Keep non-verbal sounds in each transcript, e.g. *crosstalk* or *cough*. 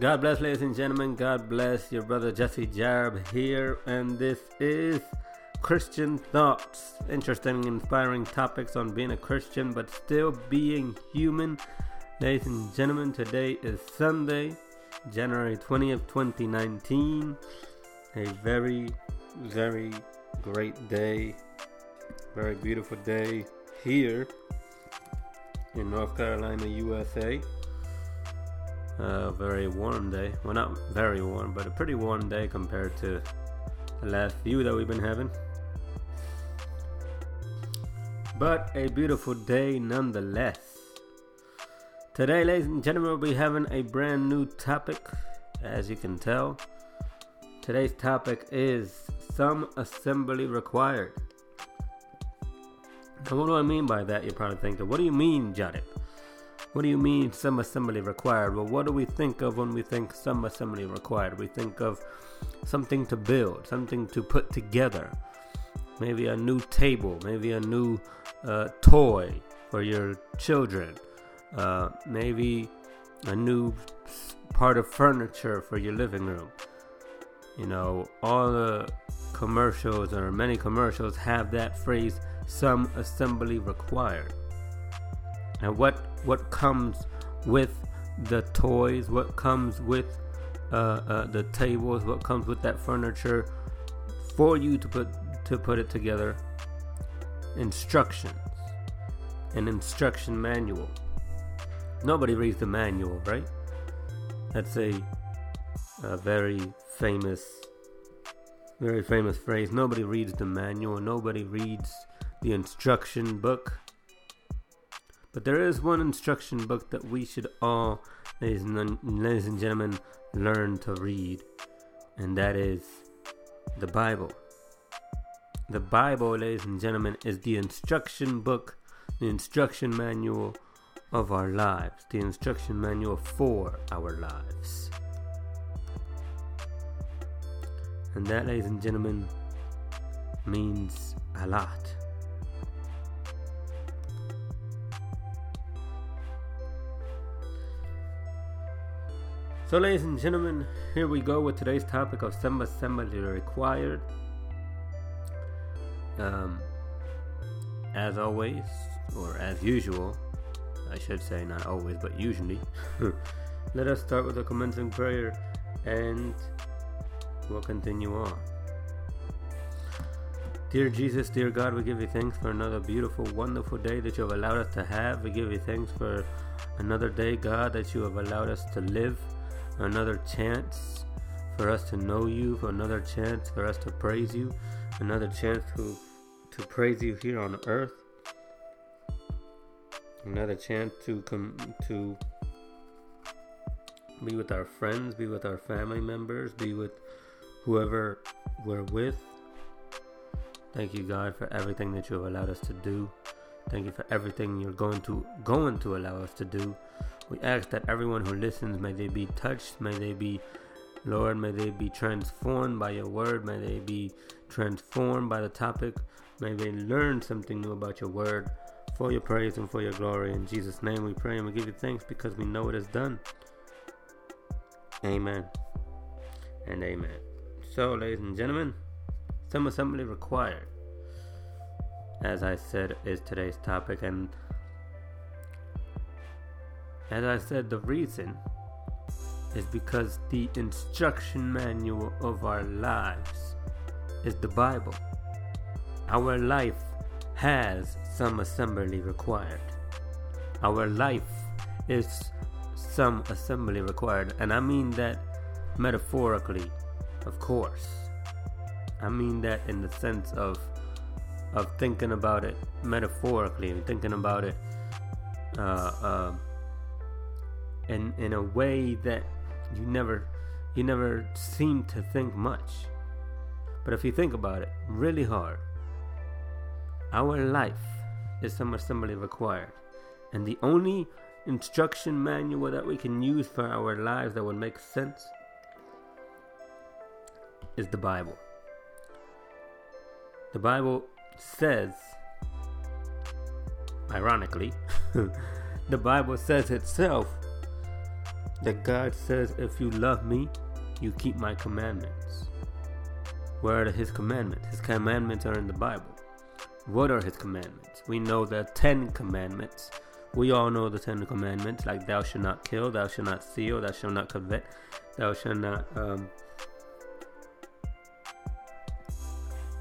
God bless, ladies and gentlemen. God bless your brother Jesse Jarb here, and this is Christian Thoughts. Interesting, inspiring topics on being a Christian but still being human. Ladies and gentlemen, today is Sunday, January 20th, 2019. A very, very great day, very beautiful day here in North Carolina, USA. A very warm day. Well, not very warm, but a pretty warm day compared to the last few that we've been having. But a beautiful day nonetheless. Today, ladies and gentlemen, we'll be having a brand new topic, as you can tell. Today's topic is some assembly required. Now, what do I mean by that? You're probably thinking, what do you mean, Jadip? What do you mean some assembly required? Well, what do we think of when we think some assembly required? We think of something to build, something to put together. Maybe a new table, maybe a new uh, toy for your children, uh, maybe a new part of furniture for your living room. You know, all the commercials or many commercials have that phrase some assembly required. And what what comes with the toys, what comes with uh, uh, the tables, what comes with that furniture for you to put to put it together. Instructions, an instruction manual. Nobody reads the manual, right? That's a, a very famous, very famous phrase. Nobody reads the manual. Nobody reads the instruction book. But there is one instruction book that we should all, ladies and, ladies and gentlemen, learn to read, and that is the Bible. The Bible, ladies and gentlemen, is the instruction book, the instruction manual of our lives, the instruction manual for our lives. And that, ladies and gentlemen, means a lot. So, ladies and gentlemen, here we go with today's topic of some assembly required. Um, as always, or as usual, I should say, not always, but usually, *laughs* let us start with a commencing prayer and we'll continue on. Dear Jesus, dear God, we give you thanks for another beautiful, wonderful day that you have allowed us to have. We give you thanks for another day, God, that you have allowed us to live another chance for us to know you, for another chance for us to praise you, another chance to to praise you here on earth, another chance to come to be with our friends, be with our family members, be with whoever we're with. Thank you, God, for everything that you have allowed us to do. Thank you for everything you're going to going to allow us to do. We ask that everyone who listens, may they be touched, may they be, Lord, may they be transformed by your word, may they be transformed by the topic, may they learn something new about your word for your praise and for your glory. In Jesus' name we pray and we give you thanks because we know it is done. Amen and amen. So, ladies and gentlemen, some assembly required, as I said, is today's topic, and as I said, the reason is because the instruction manual of our lives is the Bible. Our life has some assembly required. Our life is some assembly required. And I mean that metaphorically, of course. I mean that in the sense of of thinking about it metaphorically and thinking about it uh, uh, in in a way that you never you never seem to think much. But if you think about it really hard, our life is some assembly required. And the only instruction manual that we can use for our lives that would make sense is the Bible. The Bible says, ironically, *laughs* the Bible says itself that God says, If you love me, you keep my commandments. Where are his commandments? His commandments are in the Bible. What are his commandments? We know the Ten Commandments. We all know the Ten Commandments, like thou shalt not kill, thou shalt not steal, thou shalt not covet, thou shalt not um,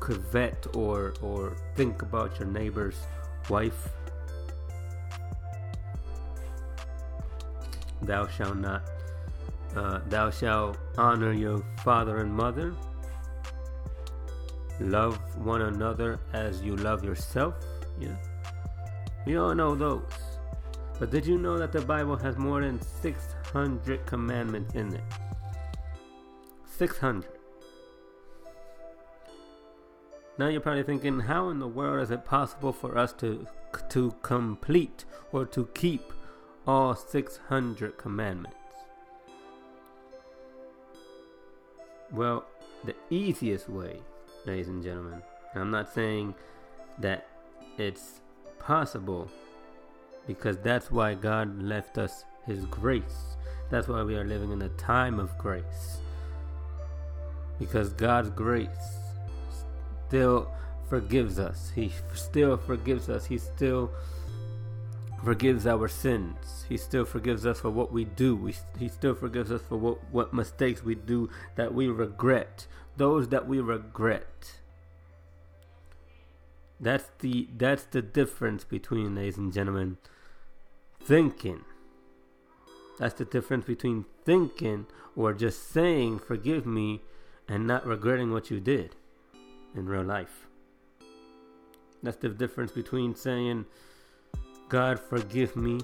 covet or or think about your neighbor's wife. Thou shalt not. Uh, thou shalt honor your father and mother. Love one another as you love yourself. Yeah. We all know those. But did you know that the Bible has more than 600 commandments in it? 600. Now you're probably thinking, how in the world is it possible for us to to complete or to keep all 600 commandments? Well, the easiest way ladies and gentlemen. I'm not saying that it's possible because that's why God left us His grace. That's why we are living in a time of grace. Because God's grace still forgives us. He still forgives us. He still forgives our sins. He still forgives us for what we do. We, he still forgives us for what, what mistakes we do that we regret those that we regret. That's the that's the difference between, ladies and gentlemen, thinking. That's the difference between thinking or just saying forgive me and not regretting what you did in real life. That's the difference between saying God forgive me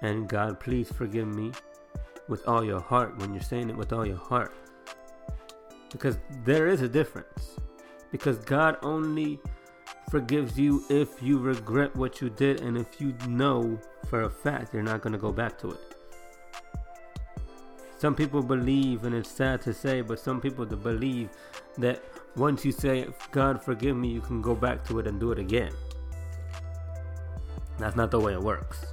and God please forgive me with all your heart when you're saying it with all your heart. Because there is a difference. Because God only forgives you if you regret what you did and if you know for a fact you're not going to go back to it. Some people believe, and it's sad to say, but some people believe that once you say, God forgive me, you can go back to it and do it again. That's not the way it works.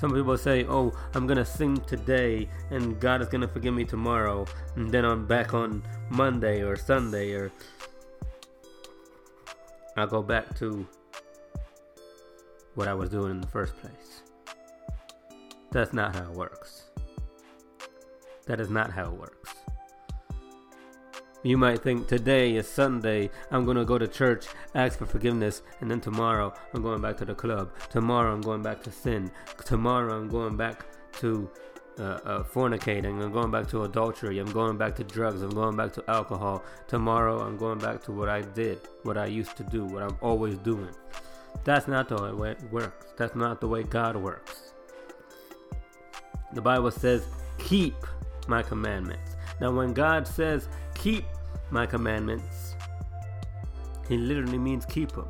Some people say, "Oh, I'm gonna sing today, and God is gonna forgive me tomorrow, and then I'm back on Monday or Sunday, or I'll go back to what I was doing in the first place." That's not how it works. That is not how it works. You might think today is Sunday, I'm going to go to church, ask for forgiveness, and then tomorrow I'm going back to the club. Tomorrow I'm going back to sin. Tomorrow I'm going back to uh, uh, fornicating. I'm going back to adultery. I'm going back to drugs. I'm going back to alcohol. Tomorrow I'm going back to what I did, what I used to do, what I'm always doing. That's not the way it works. That's not the way God works. The Bible says, keep my commandments. Now, when God says, keep my commandments. He literally means keep them.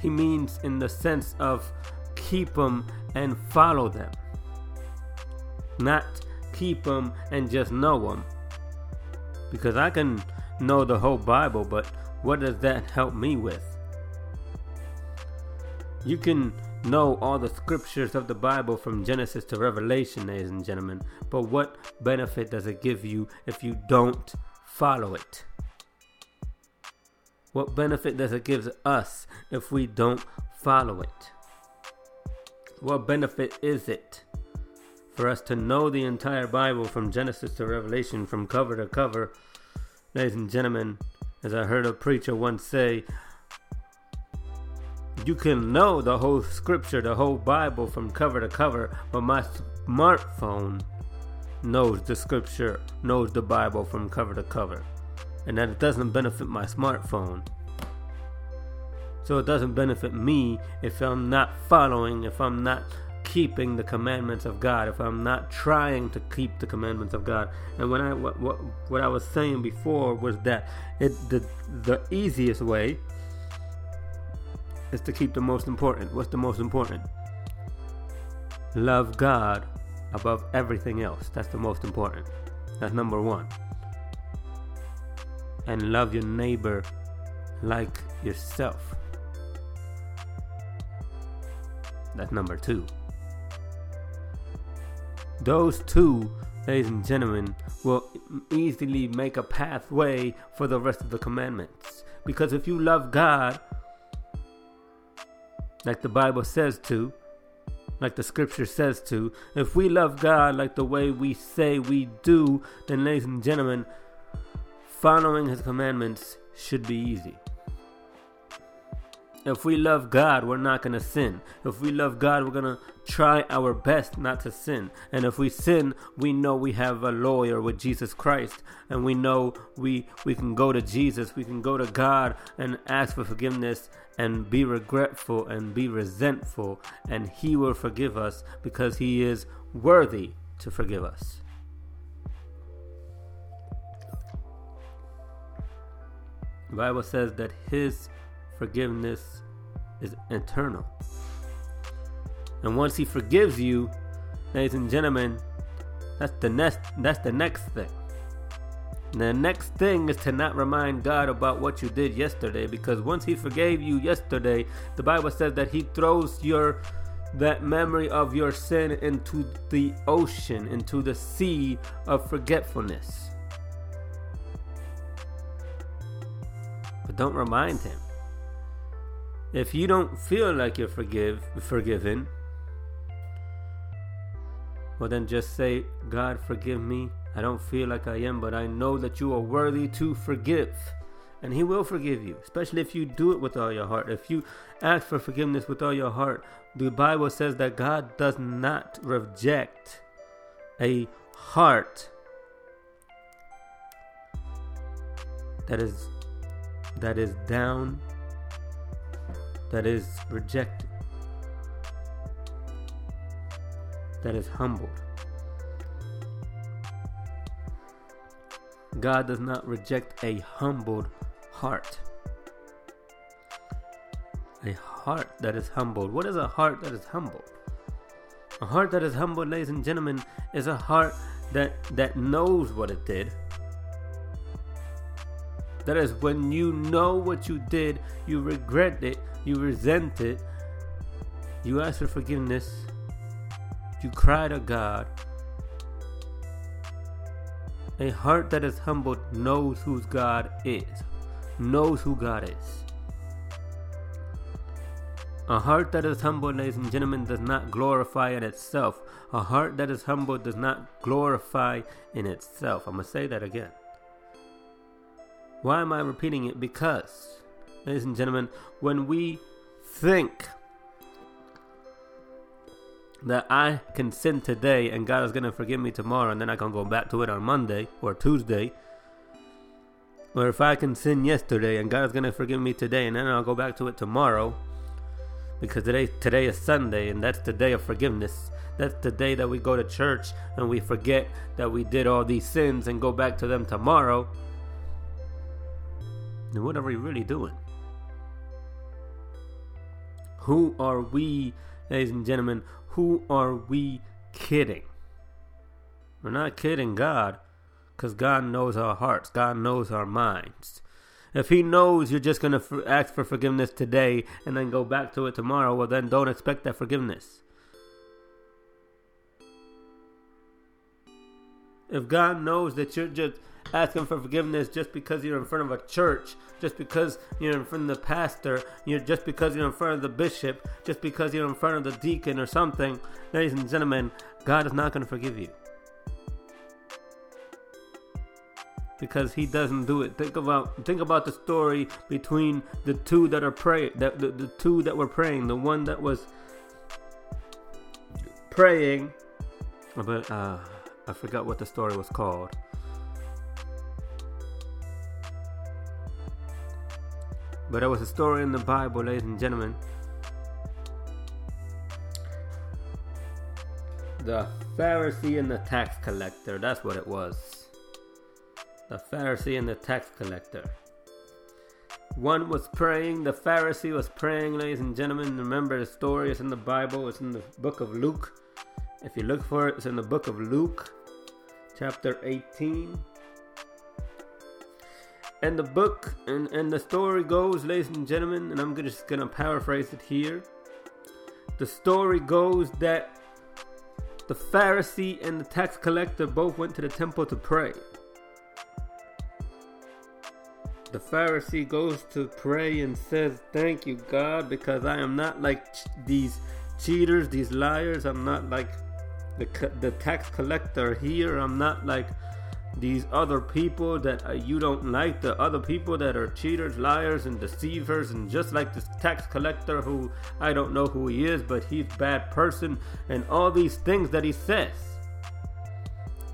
He means in the sense of keep them and follow them. Not keep them and just know them. Because I can know the whole Bible, but what does that help me with? You can know all the scriptures of the Bible from Genesis to Revelation, ladies and gentlemen, but what benefit does it give you if you don't follow it? What benefit does it give us if we don't follow it? What benefit is it for us to know the entire Bible from Genesis to Revelation, from cover to cover? Ladies and gentlemen, as I heard a preacher once say, you can know the whole scripture, the whole Bible from cover to cover, but my smartphone knows the scripture, knows the Bible from cover to cover and that it doesn't benefit my smartphone. So it doesn't benefit me if I'm not following, if I'm not keeping the commandments of God, if I'm not trying to keep the commandments of God. And when I what what, what I was saying before was that it the the easiest way is to keep the most important. What's the most important? Love God above everything else. That's the most important. That's number 1 and love your neighbor like yourself. That's number two. those two, ladies and gentlemen, will easily make a pathway for the rest of the commandments. Because if you love God, like the Bible says to, like the scripture says to, if we love God like the way we say we do, then, ladies and gentlemen, following His commandments should be easy. If we love God, we're not going to sin. If we love God, we're going to try our best not to sin. And if we sin, we know we have a lawyer with Jesus Christ. And we know we, we can go to Jesus, we can go to God and ask for forgiveness and be regretful and be resentful. And He will forgive us because He is worthy to forgive us. The Bible says that His forgiveness is eternal. And once he forgives you, ladies and gentlemen, that's the next that's the next thing. The next thing is to not remind God about what you did yesterday because once he forgave you yesterday, the Bible says that he throws your that memory of your sin into the ocean, into the sea of forgetfulness. But don't remind him. If you don't feel like you're forgive forgiven, well then just say, God forgive me. I don't feel like I am, but I know that you are worthy to forgive. And he will forgive you, especially if you do it with all your heart. If you ask for forgiveness with all your heart, the Bible says that God does not reject a heart that is that is down that is rejected, that is humbled. God does not reject a humbled heart. A heart that is humbled. What is a heart that is humbled? A heart that is humbled, ladies and gentlemen, is a heart that that knows what it did that is when you know what you did, you regret it, you resent it, you ask for forgiveness, you cry to God. A heart that is humbled knows whose God is, knows who God is. A heart that is humble, ladies and gentlemen, does not glorify in itself. A heart that is humble does not glorify in itself. I'm going to say that again. Why am I repeating it? Because, ladies and gentlemen, when we think that I can sin today and God is going to forgive me tomorrow and then I can go back to it on Monday or Tuesday, or if I can sin yesterday and God is going to forgive me today and then I'll go back to it tomorrow because today today is Sunday and that's the day of forgiveness. That's the day that we go to church and we forget that we did all these sins and go back to them tomorrow. Then what are we really doing? Who are we, ladies and gentlemen, who are we kidding? We're not kidding God, because God knows our hearts, God knows our minds. If He knows you're just going to ask for forgiveness today and then go back to it tomorrow, well, then don't expect that forgiveness. If God knows that you're just asking for forgiveness just because you're in front of a church, just because you're in front of the pastor, you're just because you're in front of the bishop, just because you're in front of the deacon or something, ladies and gentlemen, God is not going to forgive you. Because he doesn't do it. Think about think about the story between the two that are praying, that the, the two that were praying, the one that was praying, but uh, I forgot what the story was called. But there was a story in the Bible, ladies and gentlemen. The Pharisee and the tax collector. That's what it was. The Pharisee and the tax collector. One was praying, the Pharisee was praying, ladies and gentlemen. Remember the story, it's in the Bible, it's in the book of Luke. If you look for it, it's in the book of Luke, chapter 18. And the book and, and the story goes, ladies and gentlemen, and I'm just gonna paraphrase it here. The story goes that the Pharisee and the tax collector both went to the temple to pray. The Pharisee goes to pray and says, Thank you, God, because I am not like ch- these cheaters, these liars. I'm not like the, the tax collector here. I'm not like these other people that uh, you don't like, the other people that are cheaters, liars, and deceivers, and just like this tax collector who I don't know who he is, but he's bad person, and all these things that he says.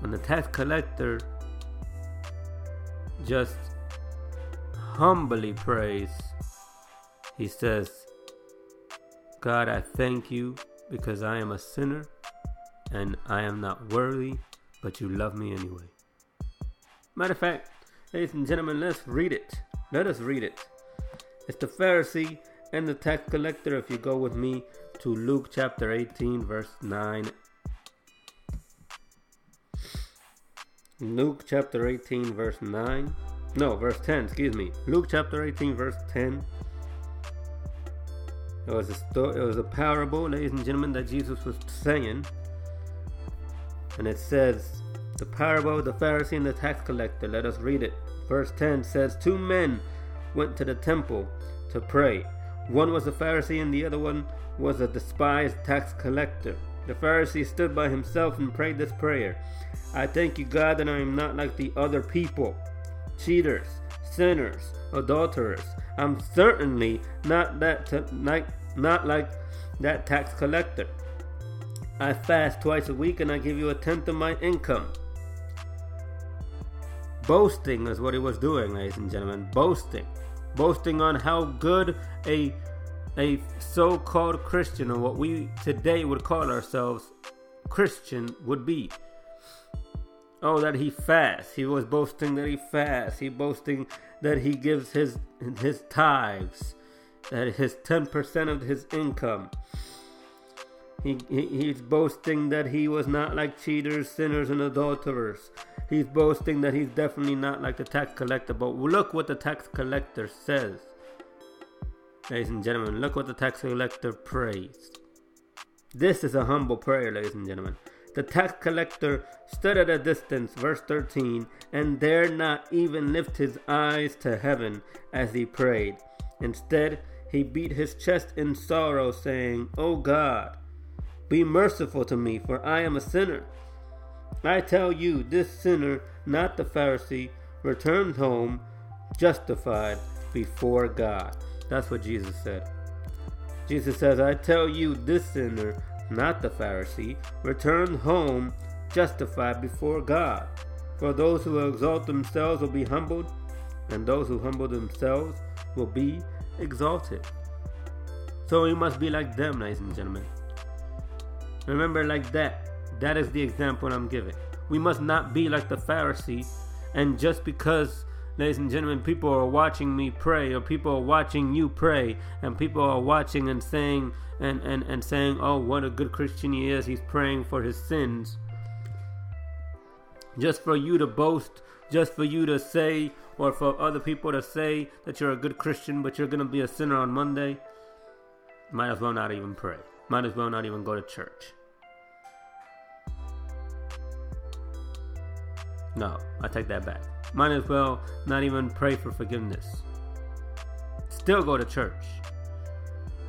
And the tax collector just humbly prays. He says, God, I thank you because I am a sinner and I am not worthy, but you love me anyway. Matter of fact, ladies and gentlemen, let's read it. Let us read it. It's the Pharisee and the tax collector. If you go with me to Luke chapter 18, verse 9. Luke chapter 18, verse 9. No, verse 10, excuse me. Luke chapter 18, verse 10. It was a story, it was a parable, ladies and gentlemen, that Jesus was saying. And it says, the parable of the Pharisee and the tax collector. Let us read it. Verse 10 says, Two men went to the temple to pray. One was a Pharisee and the other one was a despised tax collector. The Pharisee stood by himself and prayed this prayer I thank you, God, that I am not like the other people cheaters, sinners, adulterers. I'm certainly not that t- not like that tax collector. I fast twice a week and I give you a tenth of my income. Boasting is what he was doing, ladies and gentlemen. Boasting. Boasting on how good a a so-called Christian or what we today would call ourselves Christian would be. Oh, that he fasts. He was boasting that he fasts. He boasting that he gives his his tithes, that his ten percent of his income. He, he he's boasting that he was not like cheaters, sinners, and adulterers. He's boasting that he's definitely not like the tax collector. But look what the tax collector says. Ladies and gentlemen, look what the tax collector prays. This is a humble prayer, ladies and gentlemen. The tax collector stood at a distance, verse 13, and dared not even lift his eyes to heaven as he prayed. Instead, he beat his chest in sorrow, saying, O God, be merciful to me, for I am a sinner. I tell you, this sinner, not the Pharisee, returned home justified before God. That's what Jesus said. Jesus says, I tell you, this sinner, not the Pharisee, returned home justified before God. For those who exalt themselves will be humbled, and those who humble themselves will be exalted. So we must be like them, ladies and gentlemen. Remember, like that. That is the example I'm giving. We must not be like the Pharisee, and just because, ladies and gentlemen, people are watching me pray, or people are watching you pray, and people are watching and saying and, and, and saying, Oh, what a good Christian he is, he's praying for his sins. Just for you to boast, just for you to say, or for other people to say that you're a good Christian, but you're gonna be a sinner on Monday, might as well not even pray. Might as well not even go to church. No, I take that back. Might as well not even pray for forgiveness. Still go to church.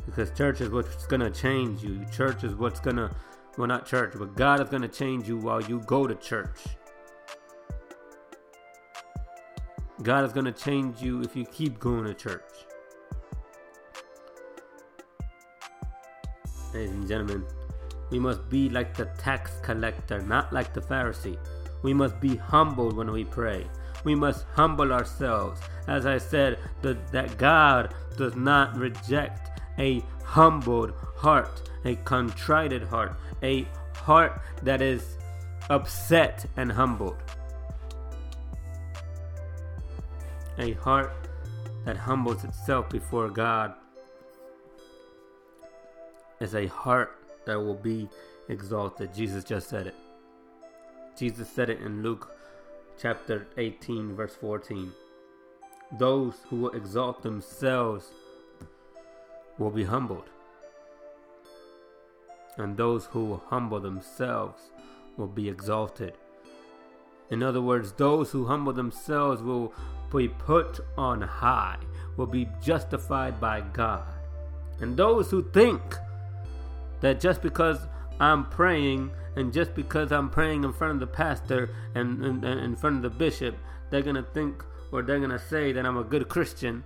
Because church is what's gonna change you. Church is what's gonna, well, not church, but God is gonna change you while you go to church. God is gonna change you if you keep going to church. Ladies and gentlemen, we must be like the tax collector, not like the Pharisee. We must be humbled when we pray. We must humble ourselves. As I said, the, that God does not reject a humbled heart, a contrited heart, a heart that is upset and humbled. A heart that humbles itself before God is a heart that will be exalted. Jesus just said it. Jesus said it in Luke chapter 18, verse 14. Those who will exalt themselves will be humbled. and those who will humble themselves will be exalted. In other words, those who humble themselves will be put on high, will be justified by God. And those who think that just because I'm praying and just because I'm praying in front of the pastor and, and, and in front of the bishop, they're going to think or they're going to say that I'm a good Christian.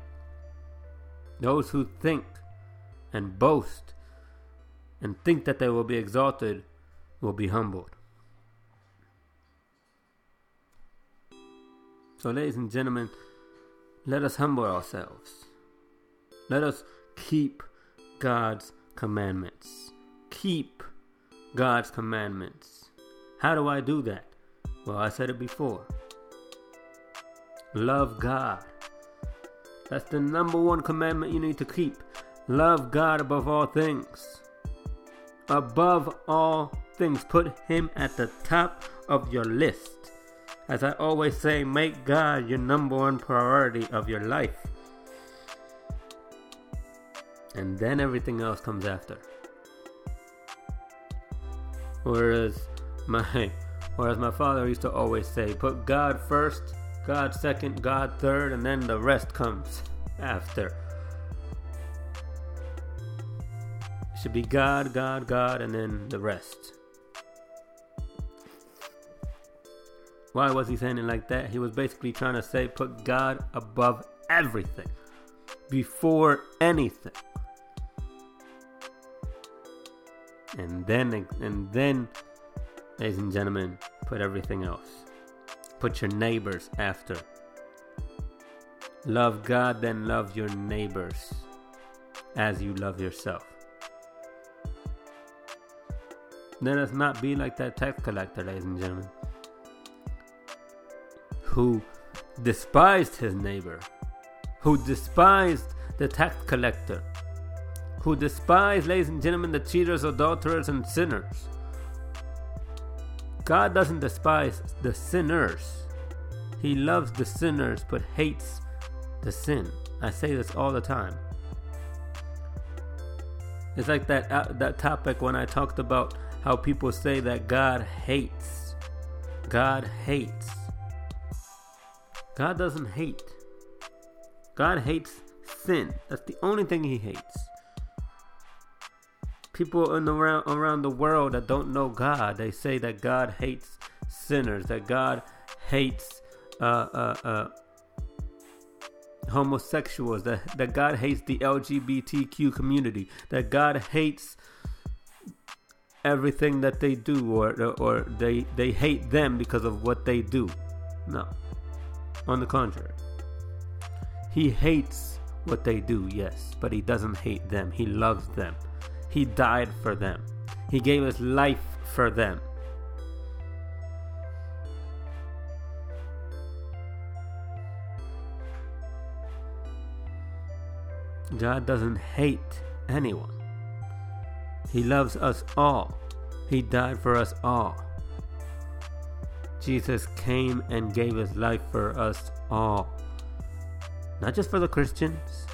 Those who think and boast and think that they will be exalted will be humbled. So, ladies and gentlemen, let us humble ourselves. Let us keep God's commandments. Keep God's commandments. How do I do that? Well, I said it before. Love God. That's the number one commandment you need to keep. Love God above all things. Above all things, put Him at the top of your list. As I always say, make God your number one priority of your life. And then everything else comes after. Whereas my whereas my father used to always say, put God first, God second, God third, and then the rest comes after. It should be God, God, God, and then the rest. Why was he saying it like that? He was basically trying to say put God above everything, before anything. And then, and then, ladies and gentlemen, put everything else. Put your neighbors after. Love God, then love your neighbors as you love yourself. Let us not be like that tax collector, ladies and gentlemen, who despised his neighbor, who despised the tax collector, who despise, ladies and gentlemen, the cheaters, adulterers, and sinners. God doesn't despise the sinners. He loves the sinners but hates the sin. I say this all the time. It's like that uh, that topic when I talked about how people say that God hates. God hates. God doesn't hate. God hates sin. That's the only thing he hates people in around around the world that don't know God, they say that God hates sinners, that God hates uh, uh, uh, homosexuals, that, that God hates the LGBTQ community, that God hates everything that they do, or or they they hate them because of what they do. No, on the contrary, He hates what they do, yes, but He doesn't hate them. He loves them. He died for them. He gave his life for them. God doesn't hate anyone. He loves us all. He died for us all. Jesus came and gave his life for us all. Not just for the Christians,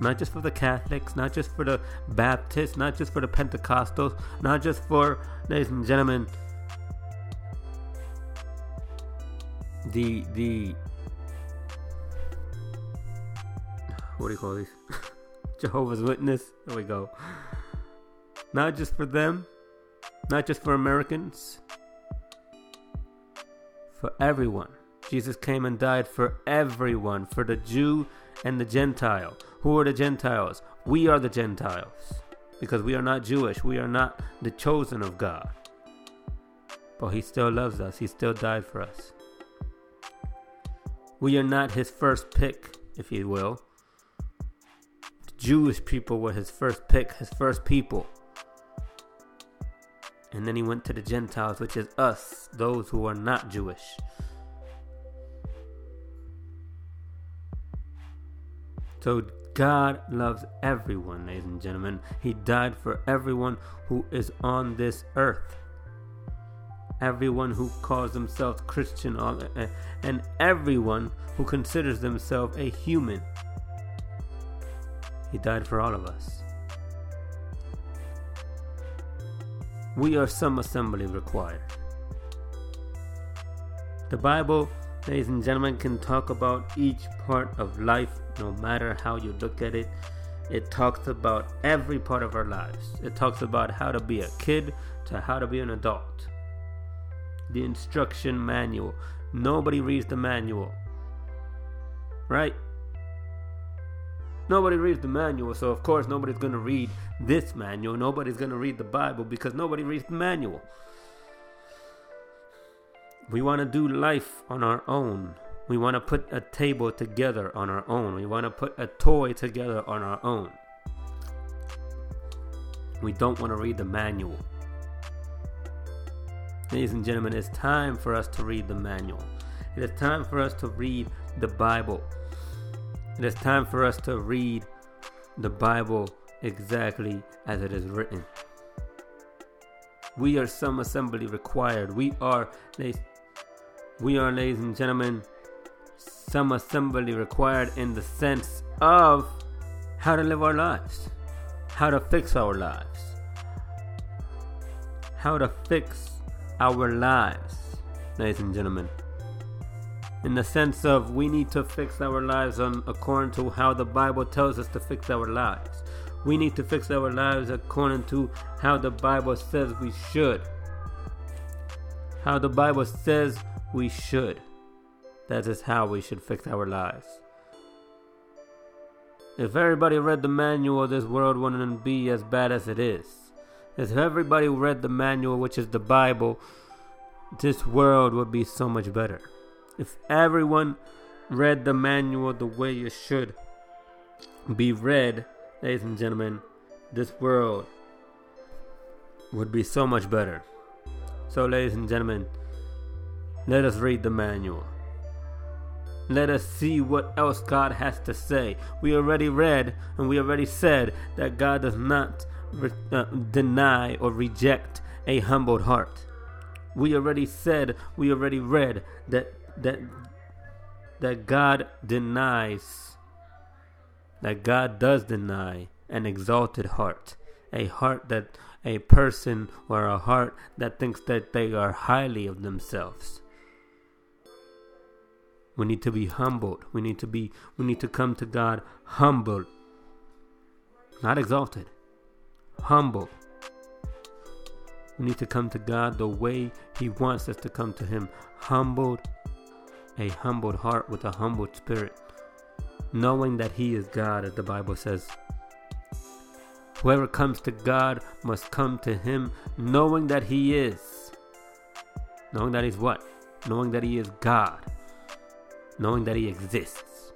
not just for the Catholics, not just for the Baptists, not just for the Pentecostals, not just for, ladies and gentlemen, the the what do you call these? *laughs* Jehovah's Witness. There we go. Not just for them, not just for Americans, for everyone. Jesus came and died for everyone, for the Jew and the Gentile. Who are the Gentiles? We are the Gentiles. Because we are not Jewish. We are not the chosen of God. But He still loves us. He still died for us. We are not His first pick, if you will. The Jewish people were His first pick, His first people. And then He went to the Gentiles, which is us, those who are not Jewish. So God loves everyone, ladies and gentlemen. He died for everyone who is on this earth. Everyone who calls themselves Christian eh, eh, and everyone who considers themselves a human. He died for all of us. we are some assembly required. The Bible, ladies and gentlemen, can talk about each part of life, no matter how you look at it. It talks about every part of our lives. It talks about how to be a kid to how to be an adult. The instruction manual. Nobody reads the manual. Right? Nobody reads the manual, so of course nobody's going to read this manual. Nobody's going to read the Bible because nobody reads the manual. We want to do life on our own. We want to put a table together on our own. We want to put a toy together on our own. We don't want to read the manual. Ladies and gentlemen, it's time for us to read the manual. It is time for us to read the Bible. It is time for us to read the Bible exactly as it is written. We are some assembly required. We are, we are, ladies and gentlemen, some assembly required in the sense of how to live our lives, how to fix our lives, how to fix our lives, ladies and gentlemen in the sense of we need to fix our lives on according to how the Bible tells us to fix our lives. We need to fix our lives according to how the Bible says we should. How the Bible says we should. That is how we should fix our lives. If everybody read the manual, this world wouldn't be as bad as it is. If everybody read the manual, which is the Bible, this world would be so much better. If everyone read the manual the way it should be read, ladies and gentlemen, this world would be so much better. So, ladies and gentlemen, let us read the manual. Let us see what else God has to say. We already read and we already said that God does not re- uh, deny or reject a humbled heart. We already said, we already read that that that God denies that God does deny an exalted heart, a heart that a person or a heart that thinks that they are highly of themselves. We need to be humbled. We need to be we need to come to God humbled. Not exalted. Humble. We need to come to God the way He wants us to come to Him. Humbled a humbled heart with a humbled spirit, knowing that He is God, as the Bible says. Whoever comes to God must come to Him knowing that He is. Knowing that He's what? Knowing that He is God. Knowing that He exists.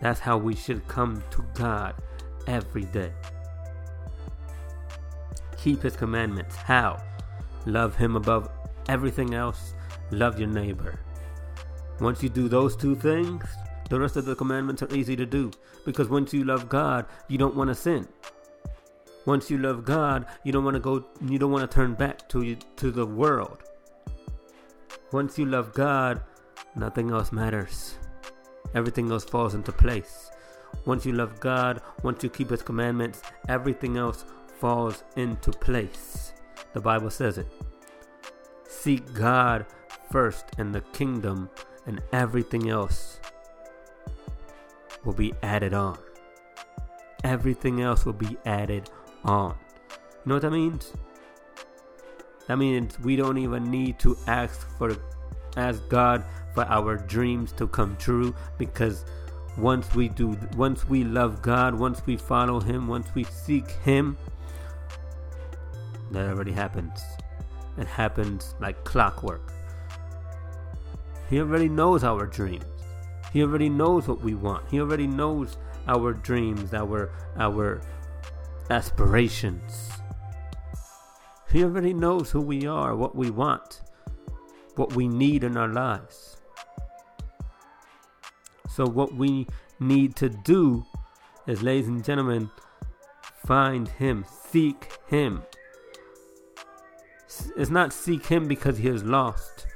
That's how we should come to God every day. Keep His commandments. How? Love Him above everything else. Love your neighbor. Once you do those two things, the rest of the commandments are easy to do. Because once you love God, you don't want to sin. Once you love God, you don't want to go you don't want to turn back to to the world. Once you love God, nothing else matters. Everything else falls into place. Once you love God, once you keep his commandments, everything else falls into place. The Bible says it. Seek God first in the kingdom and everything else will be added on. Everything else will be added on. You know what that means? That means we don't even need to ask for ask God for our dreams to come true because once we do once we love God, once we follow him, once we seek him, that already happens. It happens like clockwork. He already knows our dreams. He already knows what we want. He already knows our dreams, our our aspirations. He already knows who we are, what we want, what we need in our lives. So what we need to do is ladies and gentlemen, find him, seek him. It's not seek him because he is lost.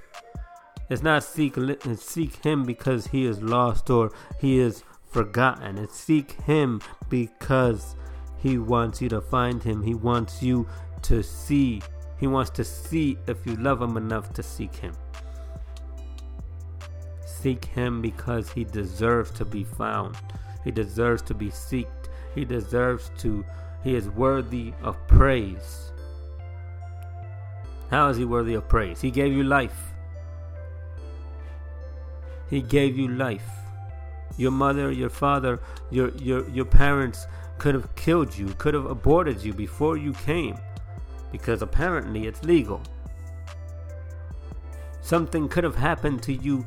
It's not seek seek him because he is lost or he is forgotten. It's seek him because he wants you to find him. He wants you to see. He wants to see if you love him enough to seek him. Seek him because he deserves to be found. He deserves to be seeked. He deserves to he is worthy of praise. How is he worthy of praise? He gave you life. He gave you life. Your mother, your father, your your your parents could have killed you, could have aborted you before you came because apparently it's legal. Something could have happened to you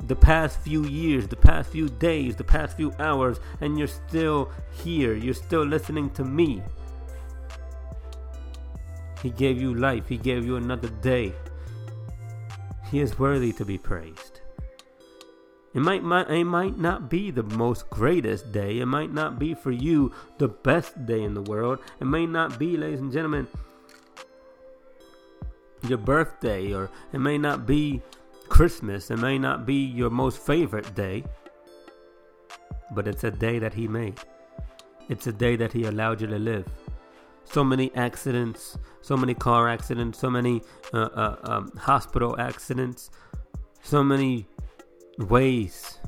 the past few years, the past few days, the past few hours, and you're still here. You're still listening to me. He gave you life, He gave you another day. He is worthy to be praised. It might, might, it might not be the most greatest day. It might not be for you the best day in the world. It may not be, ladies and gentlemen, your birthday, or it may not be Christmas. It may not be your most favorite day, but it's a day that He made. It's a day that He allowed you to live. So many accidents, so many car accidents, so many uh, uh, um, hospital accidents, so many ways.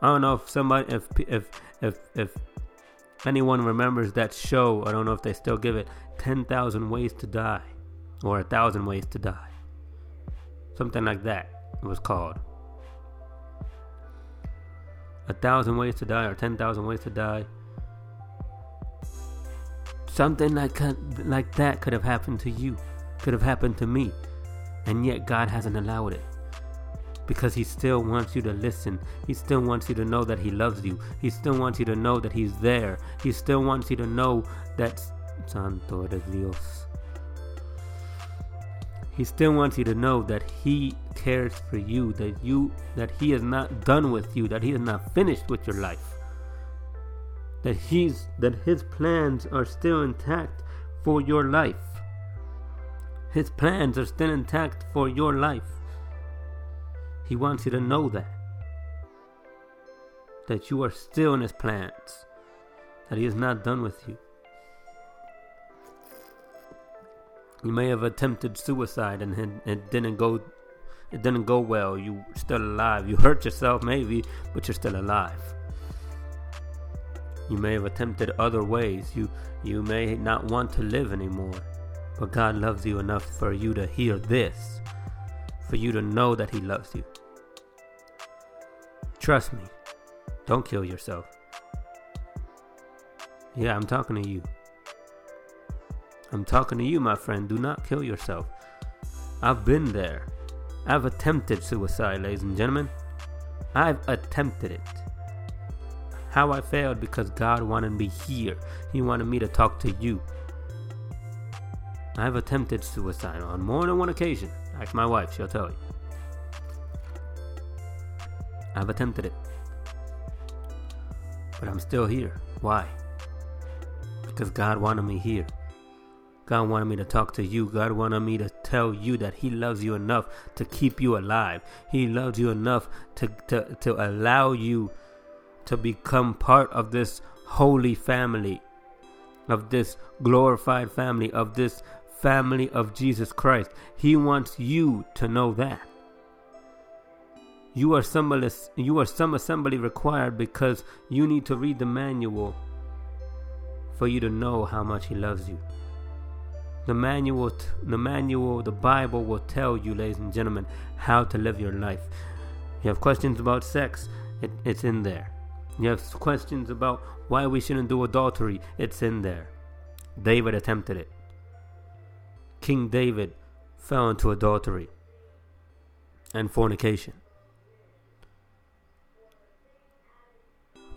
I don't know if somebody, if if if if anyone remembers that show. I don't know if they still give it. Ten thousand ways to die, or a thousand ways to die. Something like that. It was called. A thousand ways to die, or ten thousand ways to die. Something like uh, like that could have happened to you, could have happened to me, and yet God hasn't allowed it because he still wants you to listen. He still wants you to know that he loves you. He still wants you to know that he's there. He still wants you to know that Santo de Dios. He still wants you to know that he cares for you, that you that he is not done with you, that he is not finished with your life. That he's that his plans are still intact for your life. His plans are still intact for your life. He wants you to know that. That you are still in His plans. That He is not done with you. You may have attempted suicide and it didn't go it didn't go well. You still alive. You hurt yourself maybe, but you're still alive. You may have attempted other ways. You you may not want to live anymore. But God loves you enough for you to hear this. For you to know that he loves you. Trust me. Don't kill yourself. Yeah, I'm talking to you. I'm talking to you, my friend. Do not kill yourself. I've been there. I've attempted suicide, ladies and gentlemen. I've attempted it. How I failed because God wanted me here. He wanted me to talk to you. I've attempted suicide on more than one occasion. Ask my wife, she'll tell you. I've attempted it. But I'm still here. Why? Because God wanted me here. God wanted me to talk to you. God wanted me to tell you that He loves you enough to keep you alive. He loves you enough to, to, to allow you to become part of this holy family, of this glorified family, of this family of Jesus Christ. He wants you to know that. You are some you are some assembly required because you need to read the manual for you to know how much he loves you. The manual the manual, the Bible will tell you, ladies and gentlemen, how to live your life. You have questions about sex, it, it's in there. You have questions about why we shouldn't do adultery, it's in there. David attempted it. King David fell into adultery and fornication.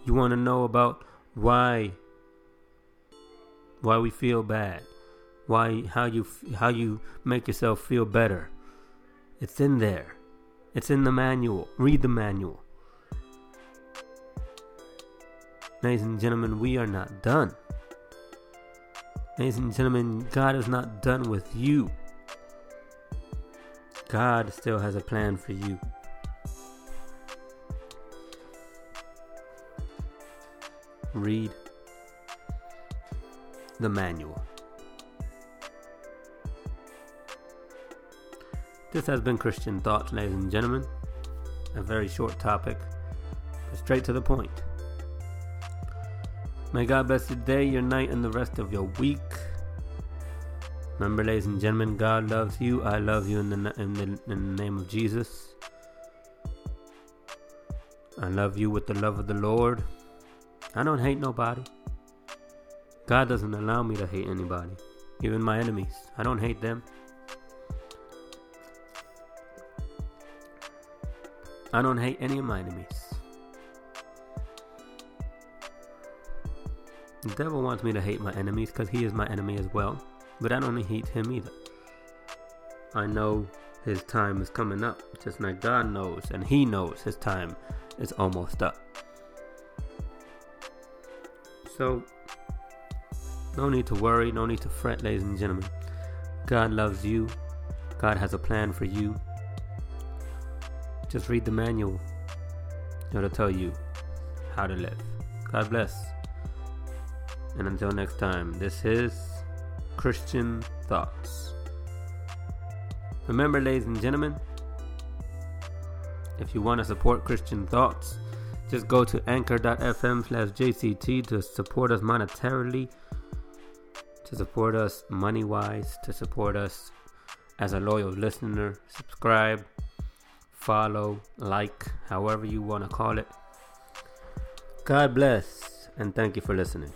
You want to know about why why we feel bad, why how you how you make yourself feel better. It's in there. It's in the manual. Read the manual. Ladies and gentlemen, we are not done. Ladies and gentlemen, God is not done with you. God still has a plan for you. read the manual. This has been Christian Thoughts, ladies and gentlemen. A very short topic, but straight to the point. May God bless your day, your night, and the rest of your week. Remember, ladies and gentlemen, God loves you. I love you in the, in the, in the name of Jesus. I love you with the love of the Lord. I don't hate nobody. God doesn't allow me to hate anybody, even my enemies. I don't hate them. I don't hate any of my enemies. The devil wants me to hate my enemies because he is my enemy as well. But I don't hate him either. I know his time is coming up, just like God knows, and he knows his time is almost up. So, no need to worry, no need to fret, ladies and gentlemen. God loves you, God has a plan for you. Just read the manual, it'll tell you how to live. God bless. And until next time, this is Christian Thoughts. Remember, ladies and gentlemen, if you want to support Christian Thoughts, just go to anchor.fm slash JCT to support us monetarily, to support us money wise, to support us as a loyal listener. Subscribe, follow, like, however you want to call it. God bless, and thank you for listening.